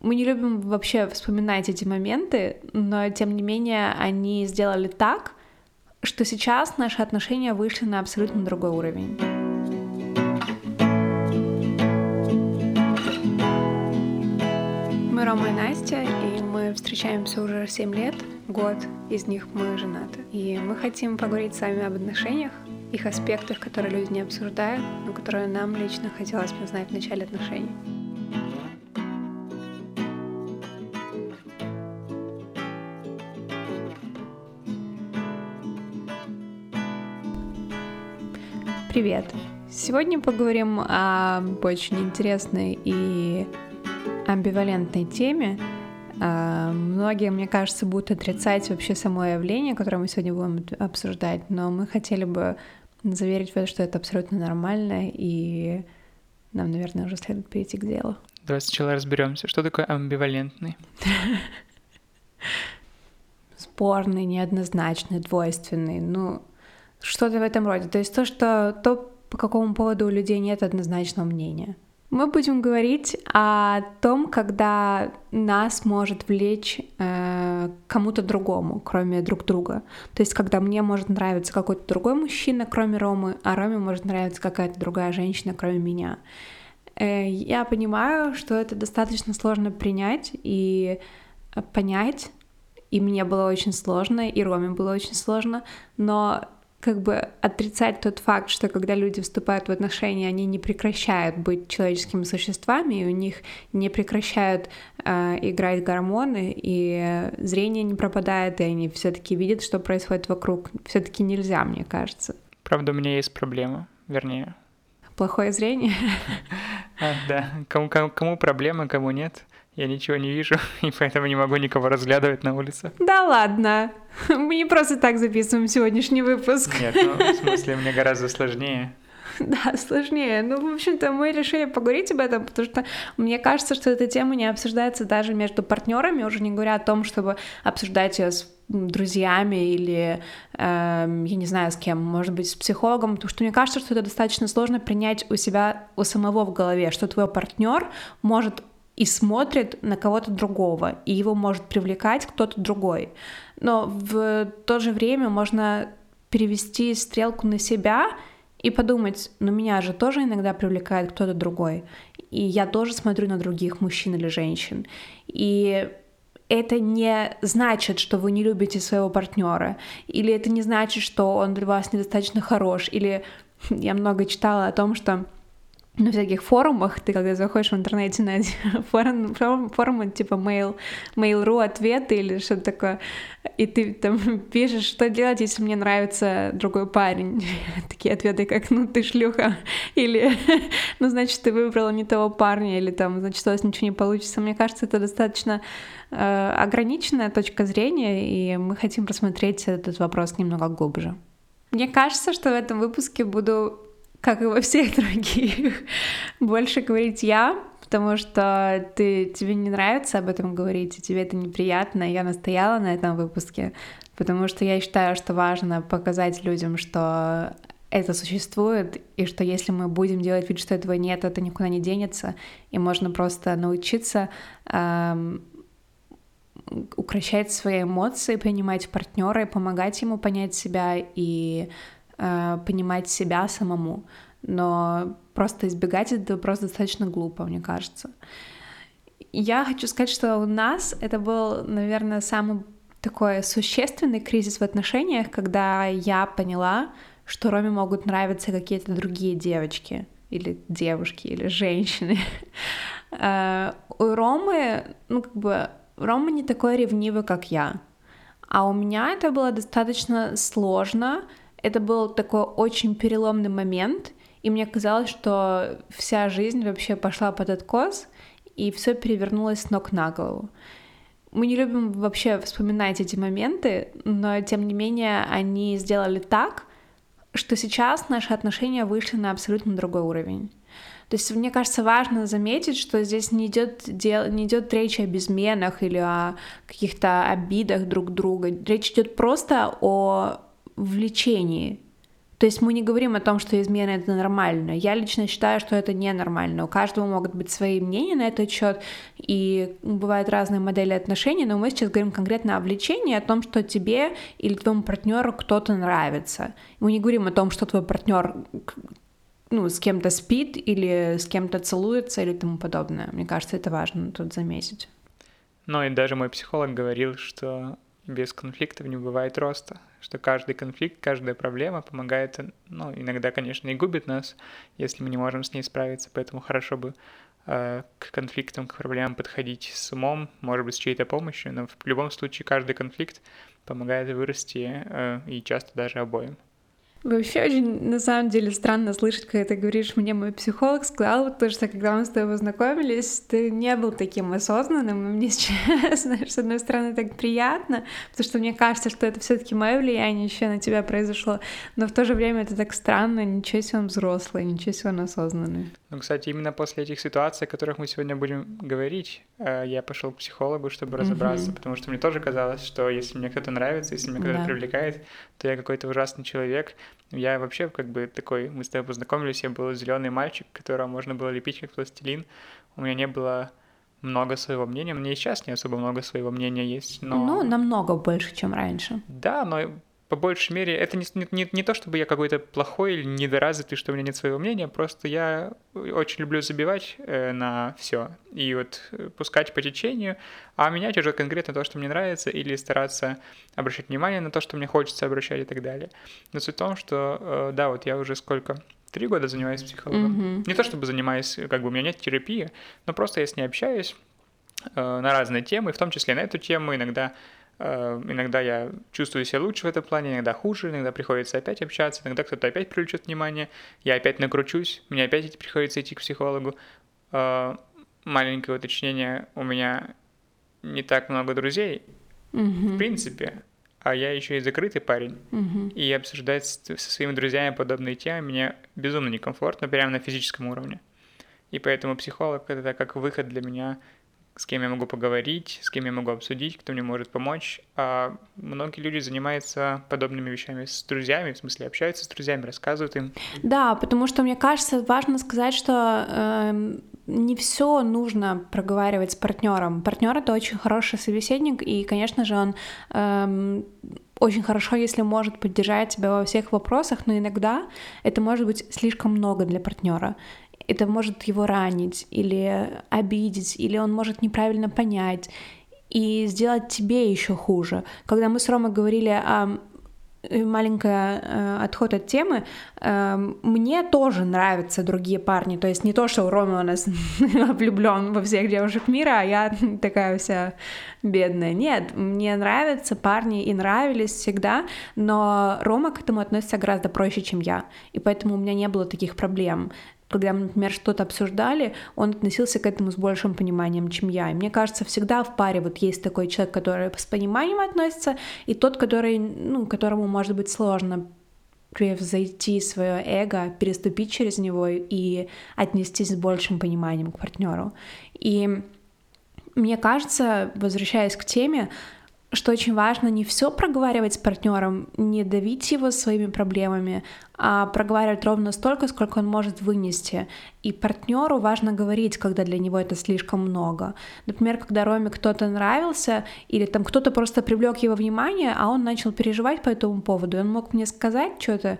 Мы не любим вообще вспоминать эти моменты, но тем не менее они сделали так, что сейчас наши отношения вышли на абсолютно другой уровень. Мы Рома и Настя, и мы встречаемся уже 7 лет, год из них мы женаты. И мы хотим поговорить с вами об отношениях, их аспектах, которые люди не обсуждают, но которые нам лично хотелось бы знать в начале отношений. Привет! Сегодня поговорим об очень интересной и амбивалентной теме. А, многие, мне кажется, будут отрицать вообще само явление, которое мы сегодня будем обсуждать, но мы хотели бы заверить вас, что это абсолютно нормально, и нам, наверное, уже следует перейти к делу. Давай сначала разберемся, что такое амбивалентный. Спорный, неоднозначный, двойственный. Ну, что-то в этом роде. То есть то, что то, по какому поводу у людей нет однозначного мнения. Мы будем говорить о том, когда нас может влечь э, кому-то другому, кроме друг друга. То есть, когда мне может нравиться какой-то другой мужчина, кроме Ромы, а Роме может нравиться какая-то другая женщина, кроме меня. Э, я понимаю, что это достаточно сложно принять и понять, и мне было очень сложно, и Роме было очень сложно, но как бы отрицать тот факт, что когда люди вступают в отношения, они не прекращают быть человеческими существами, и у них не прекращают э, играть гормоны, и зрение не пропадает, и они все-таки видят, что происходит вокруг. Все-таки нельзя, мне кажется. Правда, у меня есть проблема, вернее. Плохое зрение? А, да. Кому, проблема, кому нет я ничего не вижу, и поэтому не могу никого разглядывать на улице. Да ладно, мы не просто так записываем сегодняшний выпуск. Нет, ну, в смысле, мне гораздо сложнее. Да, сложнее. Ну, в общем-то, мы решили поговорить об этом, потому что мне кажется, что эта тема не обсуждается даже между партнерами, уже не говоря о том, чтобы обсуждать ее с друзьями или, э, я не знаю, с кем, может быть, с психологом, потому что мне кажется, что это достаточно сложно принять у себя, у самого в голове, что твой партнер может и смотрит на кого-то другого, и его может привлекать кто-то другой. Но в то же время можно перевести стрелку на себя и подумать, ну меня же тоже иногда привлекает кто-то другой, и я тоже смотрю на других мужчин или женщин. И это не значит, что вы не любите своего партнера, или это не значит, что он для вас недостаточно хорош, или я много читала о том, что на всяких форумах, ты когда заходишь в интернете на форум, форум, форумы типа mail, mail.ru ответы или что-то такое, и ты там пишешь, что делать, если мне нравится другой парень. Такие ответы, как «ну ты шлюха», или «ну значит ты выбрала не того парня», или там «значит у вас ничего не получится». Мне кажется, это достаточно э, ограниченная точка зрения, и мы хотим рассмотреть этот вопрос немного глубже. Мне кажется, что в этом выпуске буду как и во всех других, больше говорить я, потому что ты, тебе не нравится об этом говорить, и тебе это неприятно. Я настояла на этом выпуске, потому что я считаю, что важно показать людям, что это существует, и что если мы будем делать вид, что этого нет, это никуда не денется, и можно просто научиться эм, укращать свои эмоции, принимать партнера и помогать ему понять себя и э, понимать себя самому. Но просто избегать этого просто достаточно глупо, мне кажется. Я хочу сказать, что у нас это был, наверное, самый такой существенный кризис в отношениях, когда я поняла, что Роме могут нравиться какие-то другие девочки или девушки, или женщины. Э, у Ромы, ну, как бы, Рома не такой ревнивый, как я. А у меня это было достаточно сложно, это был такой очень переломный момент, и мне казалось, что вся жизнь вообще пошла под откос, и все перевернулось с ног на голову. Мы не любим вообще вспоминать эти моменты, но тем не менее они сделали так, что сейчас наши отношения вышли на абсолютно другой уровень. То есть мне кажется важно заметить, что здесь не идет, дел... не идет речь о безменах или о каких-то обидах друг друга. Речь идет просто о влечении. То есть мы не говорим о том, что измена это нормально. Я лично считаю, что это ненормально. У каждого могут быть свои мнения на этот счет, и бывают разные модели отношений, но мы сейчас говорим конкретно о влечении, о том, что тебе или твоему партнеру кто-то нравится. Мы не говорим о том, что твой партнер ну, с кем-то спит или с кем-то целуется или тому подобное. Мне кажется, это важно тут заметить. Ну и даже мой психолог говорил, что без конфликтов не бывает роста, что каждый конфликт, каждая проблема помогает, ну, иногда, конечно, и губит нас, если мы не можем с ней справиться, поэтому хорошо бы э, к конфликтам, к проблемам подходить с умом, может быть, с чьей-то помощью, но в любом случае каждый конфликт помогает вырасти э, и часто даже обоим. Вообще очень, на самом деле, странно слышать, когда ты говоришь, мне мой психолог сказал, потому что когда мы с тобой познакомились, ты не был таким осознанным, и мне сейчас, знаешь, с одной стороны, так приятно, потому что мне кажется, что это все таки мое влияние еще на тебя произошло, но в то же время это так странно, ничего себе он взрослый, ничего себе он осознанный. Ну, кстати, именно после этих ситуаций, о которых мы сегодня будем говорить, э, я пошел к психологу, чтобы разобраться, mm-hmm. потому что мне тоже казалось, что если мне кто-то нравится, если меня кто-то да. привлекает, то я какой-то ужасный человек. Я вообще как бы такой, мы с тобой познакомились, я был зеленый мальчик, которого можно было лепить как пластилин. У меня не было много своего мнения. Мне и сейчас не особо много своего мнения есть, но... Ну, намного больше, чем раньше. Да, но по большей мере, это не, не, не то, чтобы я какой-то плохой или недоразвитый, что у меня нет своего мнения, просто я очень люблю забивать э, на все и вот э, пускать по течению, а менять уже конкретно то, что мне нравится, или стараться обращать внимание на то, что мне хочется обращать и так далее. Но суть в том, что, э, да, вот я уже сколько, три года занимаюсь психологом. Mm-hmm. Не то чтобы занимаюсь, как бы у меня нет терапии, но просто я с ней общаюсь э, на разные темы, в том числе на эту тему, иногда иногда я чувствую себя лучше в этом плане, иногда хуже, иногда приходится опять общаться, иногда кто-то опять привлечет внимание, я опять накручусь, мне опять приходится идти к психологу. Э, маленькое уточнение, у меня не так много друзей, mm-hmm. в принципе, а я еще и закрытый парень. Mm-hmm. И обсуждать со своими друзьями подобные темы мне безумно некомфортно, прямо на физическом уровне. И поэтому психолог — это как выход для меня с кем я могу поговорить, с кем я могу обсудить, кто мне может помочь. А многие люди занимаются подобными вещами с друзьями, в смысле общаются с друзьями, рассказывают им. Да, потому что мне кажется, важно сказать, что э, не все нужно проговаривать с партнером. Партнер это очень хороший собеседник, и, конечно же, он э, очень хорошо, если может поддержать тебя во всех вопросах, но иногда это может быть слишком много для партнера это может его ранить или обидеть, или он может неправильно понять и сделать тебе еще хуже. Когда мы с Ромой говорили о э, маленькая э, отход от темы. Э, мне тоже нравятся другие парни. То есть не то, что Рома у нас влюблен во всех девушек мира, а я такая вся бедная. Нет, мне нравятся парни и нравились всегда, но Рома к этому относится гораздо проще, чем я. И поэтому у меня не было таких проблем когда мы, например, что-то обсуждали, он относился к этому с большим пониманием, чем я. И мне кажется, всегда в паре вот есть такой человек, который с пониманием относится, и тот, который, ну, которому может быть сложно превзойти свое эго, переступить через него и отнестись с большим пониманием к партнеру. И мне кажется, возвращаясь к теме, что очень важно не все проговаривать с партнером, не давить его своими проблемами, проговаривать ровно столько, сколько он может вынести. И партнеру важно говорить, когда для него это слишком много. Например, когда Роме кто-то нравился, или там кто-то просто привлек его внимание, а он начал переживать по этому поводу, и он мог мне сказать что-то,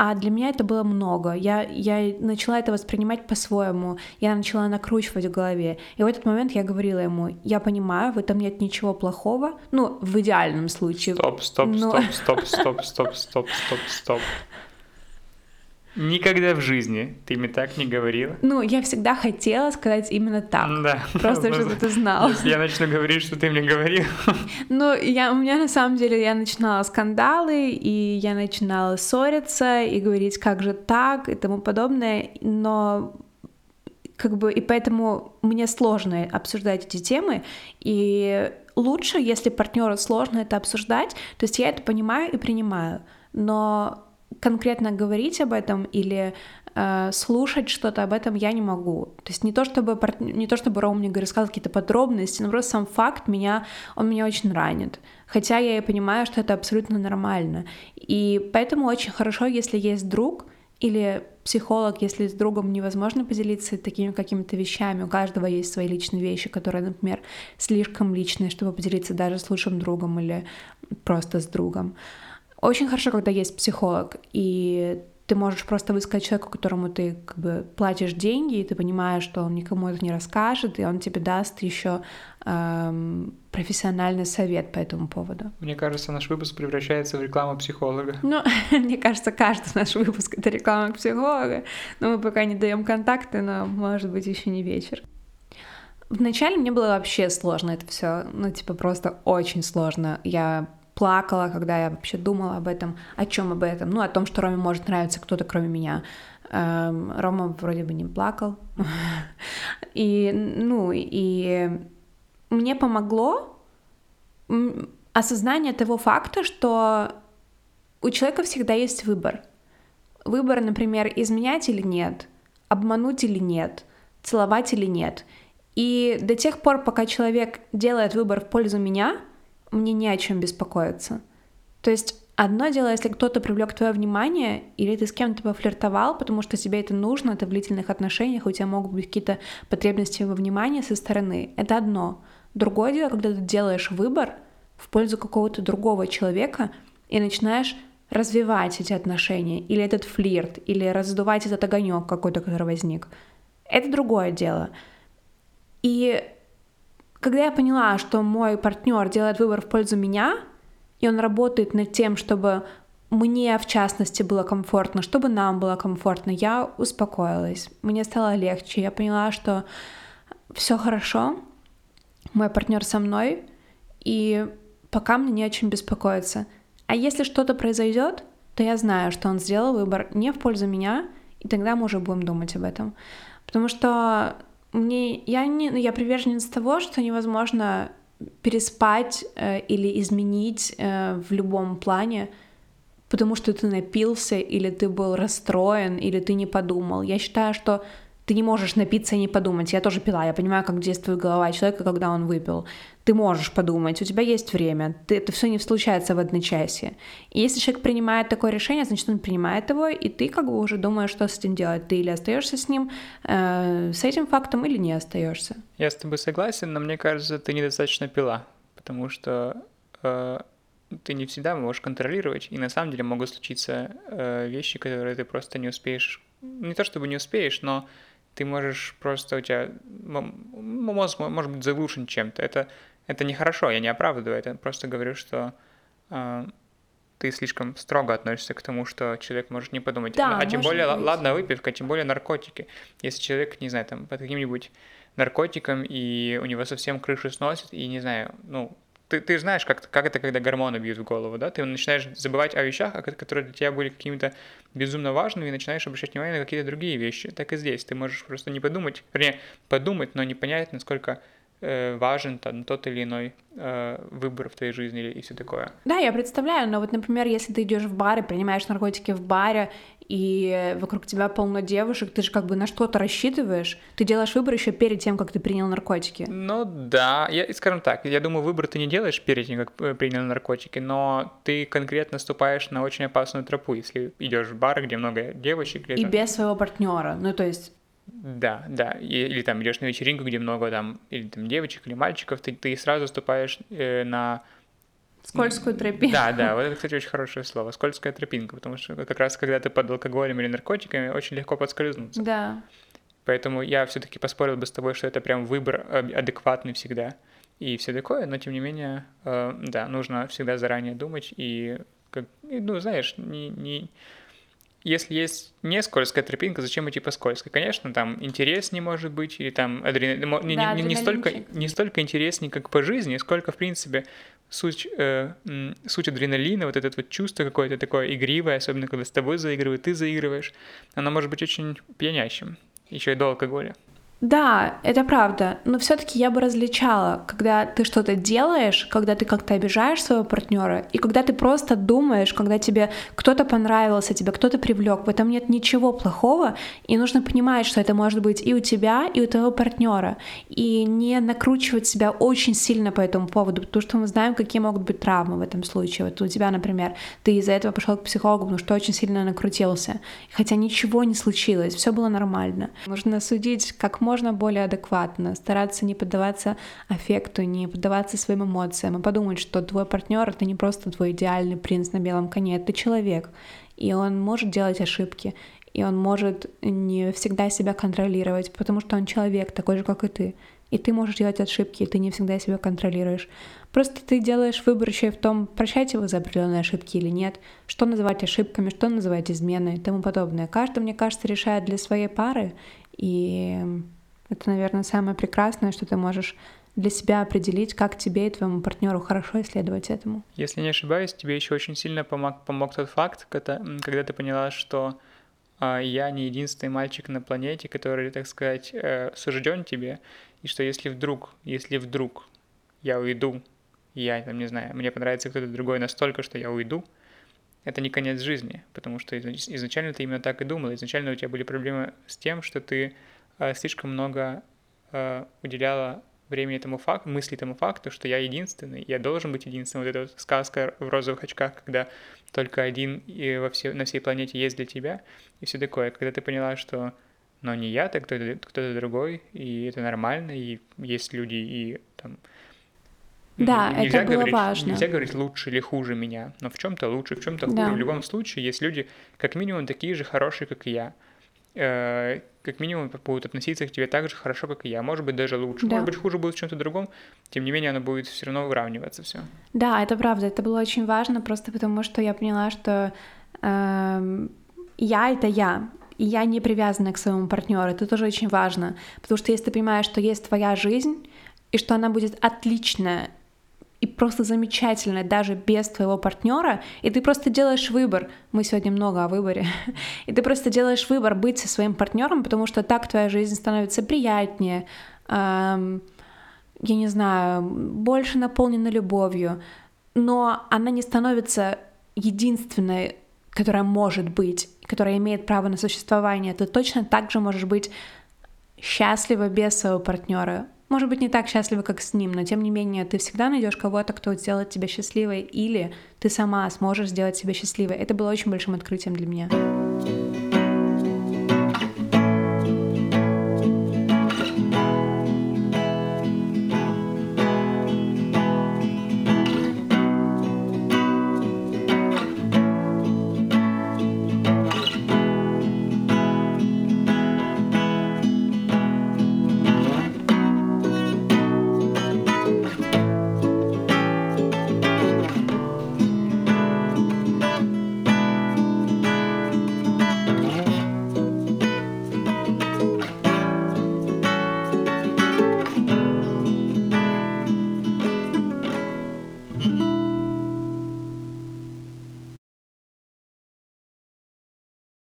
а для меня это было много. Я, я начала это воспринимать по-своему. Я начала накручивать в голове. И в этот момент я говорила ему, я понимаю, в этом нет ничего плохого. Ну, в идеальном случае. Стоп, стоп, но... стоп, стоп, стоп, стоп, стоп, стоп, стоп. Никогда в жизни ты мне так не говорила. Ну, я всегда хотела сказать именно так. Да. Просто чтобы ты знал. Если я начну говорить, что ты мне говорил. Ну, я, у меня на самом деле, я начинала скандалы, и я начинала ссориться, и говорить, как же так, и тому подобное, но как бы, и поэтому мне сложно обсуждать эти темы, и лучше, если партнеру сложно это обсуждать, то есть я это понимаю и принимаю, но конкретно говорить об этом или э, слушать что-то об этом я не могу. То есть не то чтобы не то чтобы Ром мне говорит, сказал какие-то подробности, но просто сам факт меня он меня очень ранит. Хотя я и понимаю, что это абсолютно нормально. И поэтому очень хорошо, если есть друг или психолог, если с другом невозможно поделиться такими какими-то вещами, у каждого есть свои личные вещи, которые, например, слишком личные, чтобы поделиться даже с лучшим другом или просто с другом. Очень хорошо, когда есть психолог, и ты можешь просто высказать человеку, которому ты как бы платишь деньги, и ты понимаешь, что он никому это не расскажет, и он тебе даст еще эм, профессиональный совет по этому поводу. Мне кажется, наш выпуск превращается в рекламу психолога. Ну, мне кажется, каждый наш выпуск это реклама психолога. Но мы пока не даем контакты, но может быть еще не вечер. Вначале мне было вообще сложно это все, ну, типа, просто очень сложно. Я плакала, когда я вообще думала об этом, о чем об этом, ну, о том, что Роме может нравиться кто-то, кроме меня. Эм, Рома вроде бы не плакал. И, ну, и мне помогло осознание того факта, что у человека всегда есть выбор. Выбор, например, изменять или нет, обмануть или нет, целовать или нет. И до тех пор, пока человек делает выбор в пользу меня, мне не о чем беспокоиться. То есть одно дело, если кто-то привлек твое внимание, или ты с кем-то пофлиртовал, потому что тебе это нужно, ты в длительных отношениях, у тебя могут быть какие-то потребности во внимании со стороны. Это одно. Другое дело, когда ты делаешь выбор в пользу какого-то другого человека и начинаешь развивать эти отношения, или этот флирт, или раздувать этот огонек какой-то, который возник. Это другое дело. И когда я поняла, что мой партнер делает выбор в пользу меня, и он работает над тем, чтобы мне, в частности, было комфортно, чтобы нам было комфортно, я успокоилась. Мне стало легче. Я поняла, что все хорошо, мой партнер со мной, и пока мне не о чем беспокоиться. А если что-то произойдет, то я знаю, что он сделал выбор не в пользу меня, и тогда мы уже будем думать об этом. Потому что мне я не я приверженец того, что невозможно переспать э, или изменить э, в любом плане, потому что ты напился или ты был расстроен или ты не подумал. Я считаю, что ты не можешь напиться и не подумать. Я тоже пила, я понимаю, как действует голова человека, когда он выпил. Ты можешь подумать, у тебя есть время, ты, это все не случается в одночасье. И если человек принимает такое решение, значит, он принимает его, и ты как бы уже думаешь, что с этим делать. Ты или остаешься с ним, э, с этим фактом, или не остаешься. Я с тобой согласен, но мне кажется, ты недостаточно пила, потому что э, ты не всегда можешь контролировать, и на самом деле могут случиться э, вещи, которые ты просто не успеешь. Не то чтобы не успеешь, но ты можешь просто, у тебя мозг может быть заглушен чем-то. Это, это нехорошо, я не оправдываю это, просто говорю, что э, ты слишком строго относишься к тому, что человек может не подумать. Да, а тем более, быть. ладно, выпивка, тем более наркотики. Если человек, не знаю, там, под каким-нибудь наркотиком, и у него совсем крышу сносит, и, не знаю, ну, ты, ты знаешь, как, как это, когда гормоны бьют в голову, да? Ты начинаешь забывать о вещах, которые для тебя были какими-то безумно важными, и начинаешь обращать внимание на какие-то другие вещи. Так и здесь. Ты можешь просто не подумать, вернее, подумать, но не понять, насколько важен там, тот или иной э, выбор в твоей жизни и все такое. Да, я представляю, но вот, например, если ты идешь в бар и принимаешь наркотики в баре, и вокруг тебя полно девушек, ты же как бы на что-то рассчитываешь, ты делаешь выбор еще перед тем, как ты принял наркотики. Ну да, я, скажем так, я думаю, выбор ты не делаешь перед тем, как э, принял наркотики, но ты конкретно ступаешь на очень опасную тропу, если идешь в бар, где много девочек. Или, и там... без своего партнера, ну то есть да, да. Или там идешь на вечеринку, где много там или там девочек, или мальчиков, ты, ты сразу ступаешь э, на Скользкую тропинку. Да, да, вот это, кстати, очень хорошее слово. Скользкая тропинка, потому что как раз когда ты под алкоголем или наркотиками, очень легко подскользнуться. Да. Поэтому я все-таки поспорил бы с тобой, что это прям выбор адекватный всегда и все такое, но тем не менее, э, да, нужно всегда заранее думать и, как, ну, знаешь, не, не, если есть не скользкая тропинка, зачем идти по скользкой? Конечно, там интереснее может быть, или там адреналин... не, да, не, не, столько, не столько интереснее, как по жизни, сколько, в принципе, суть, э, суть адреналина, вот это вот чувство какое-то такое игривое, особенно когда с тобой заигрывают, ты заигрываешь, оно может быть очень пьянящим, еще и до алкоголя. Да, это правда, но все-таки я бы различала, когда ты что-то делаешь, когда ты как-то обижаешь своего партнера, и когда ты просто думаешь, когда тебе кто-то понравился, тебя кто-то привлек, в этом нет ничего плохого, и нужно понимать, что это может быть и у тебя, и у твоего партнера, и не накручивать себя очень сильно по этому поводу, потому что мы знаем, какие могут быть травмы в этом случае. Вот у тебя, например, ты из-за этого пошел к психологу, потому что очень сильно накрутился, хотя ничего не случилось, все было нормально. Нужно судить, как более адекватно, стараться не поддаваться аффекту, не поддаваться своим эмоциям, и подумать, что твой партнер это не просто твой идеальный принц на белом коне, это человек, и он может делать ошибки, и он может не всегда себя контролировать, потому что он человек, такой же, как и ты. И ты можешь делать ошибки, и ты не всегда себя контролируешь. Просто ты делаешь выбор еще и в том, прощать его за определенные ошибки или нет, что называть ошибками, что называть изменой и тому подобное. Каждый, мне кажется, решает для своей пары, и это, наверное, самое прекрасное, что ты можешь для себя определить, как тебе и твоему партнеру хорошо исследовать этому. Если не ошибаюсь, тебе еще очень сильно помог, помог тот факт, когда, когда ты поняла, что а, я не единственный мальчик на планете, который, так сказать, э, сужден тебе, и что если вдруг, если вдруг я уйду, я там не знаю, мне понравится кто-то другой настолько, что я уйду, это не конец жизни, потому что изначально ты именно так и думал, изначально у тебя были проблемы с тем, что ты Э, слишком много э, уделяла времени этому факту, мысли этому факту, что я единственный, я должен быть единственным. Вот эта вот сказка в розовых очках, когда только один и во все, на всей планете есть для тебя, и все такое. Когда ты поняла, что но не я, так кто-то, кто-то другой, и это нормально, и есть люди, и там... Да, нельзя это было говорить, важно. Нельзя говорить лучше или хуже меня, но в чем-то лучше, в чем-то хуже. Да. В любом случае есть люди, как минимум, такие же хорошие, как и я. Как минимум будут относиться к тебе так же хорошо, как и я. Может быть, даже лучше. Да. Может быть, хуже будет в чем-то другом. Тем не менее, оно будет все равно выравниваться все. Да, это правда. Это было очень важно, просто потому что я поняла, что э, я это я. И я не привязана к своему партнеру. Это тоже очень важно. Потому что если ты понимаешь, что есть твоя жизнь, и что она будет отличная и просто замечательно даже без твоего партнера, и ты просто делаешь выбор. Мы сегодня много о выборе. и ты просто делаешь выбор быть со своим партнером, потому что так твоя жизнь становится приятнее, эм, я не знаю, больше наполнена любовью, но она не становится единственной, которая может быть, которая имеет право на существование. Ты точно так же можешь быть счастлива без своего партнера, может быть, не так счастлива, как с ним, но тем не менее ты всегда найдешь кого-то, кто сделает тебя счастливой, или ты сама сможешь сделать себя счастливой. Это было очень большим открытием для меня.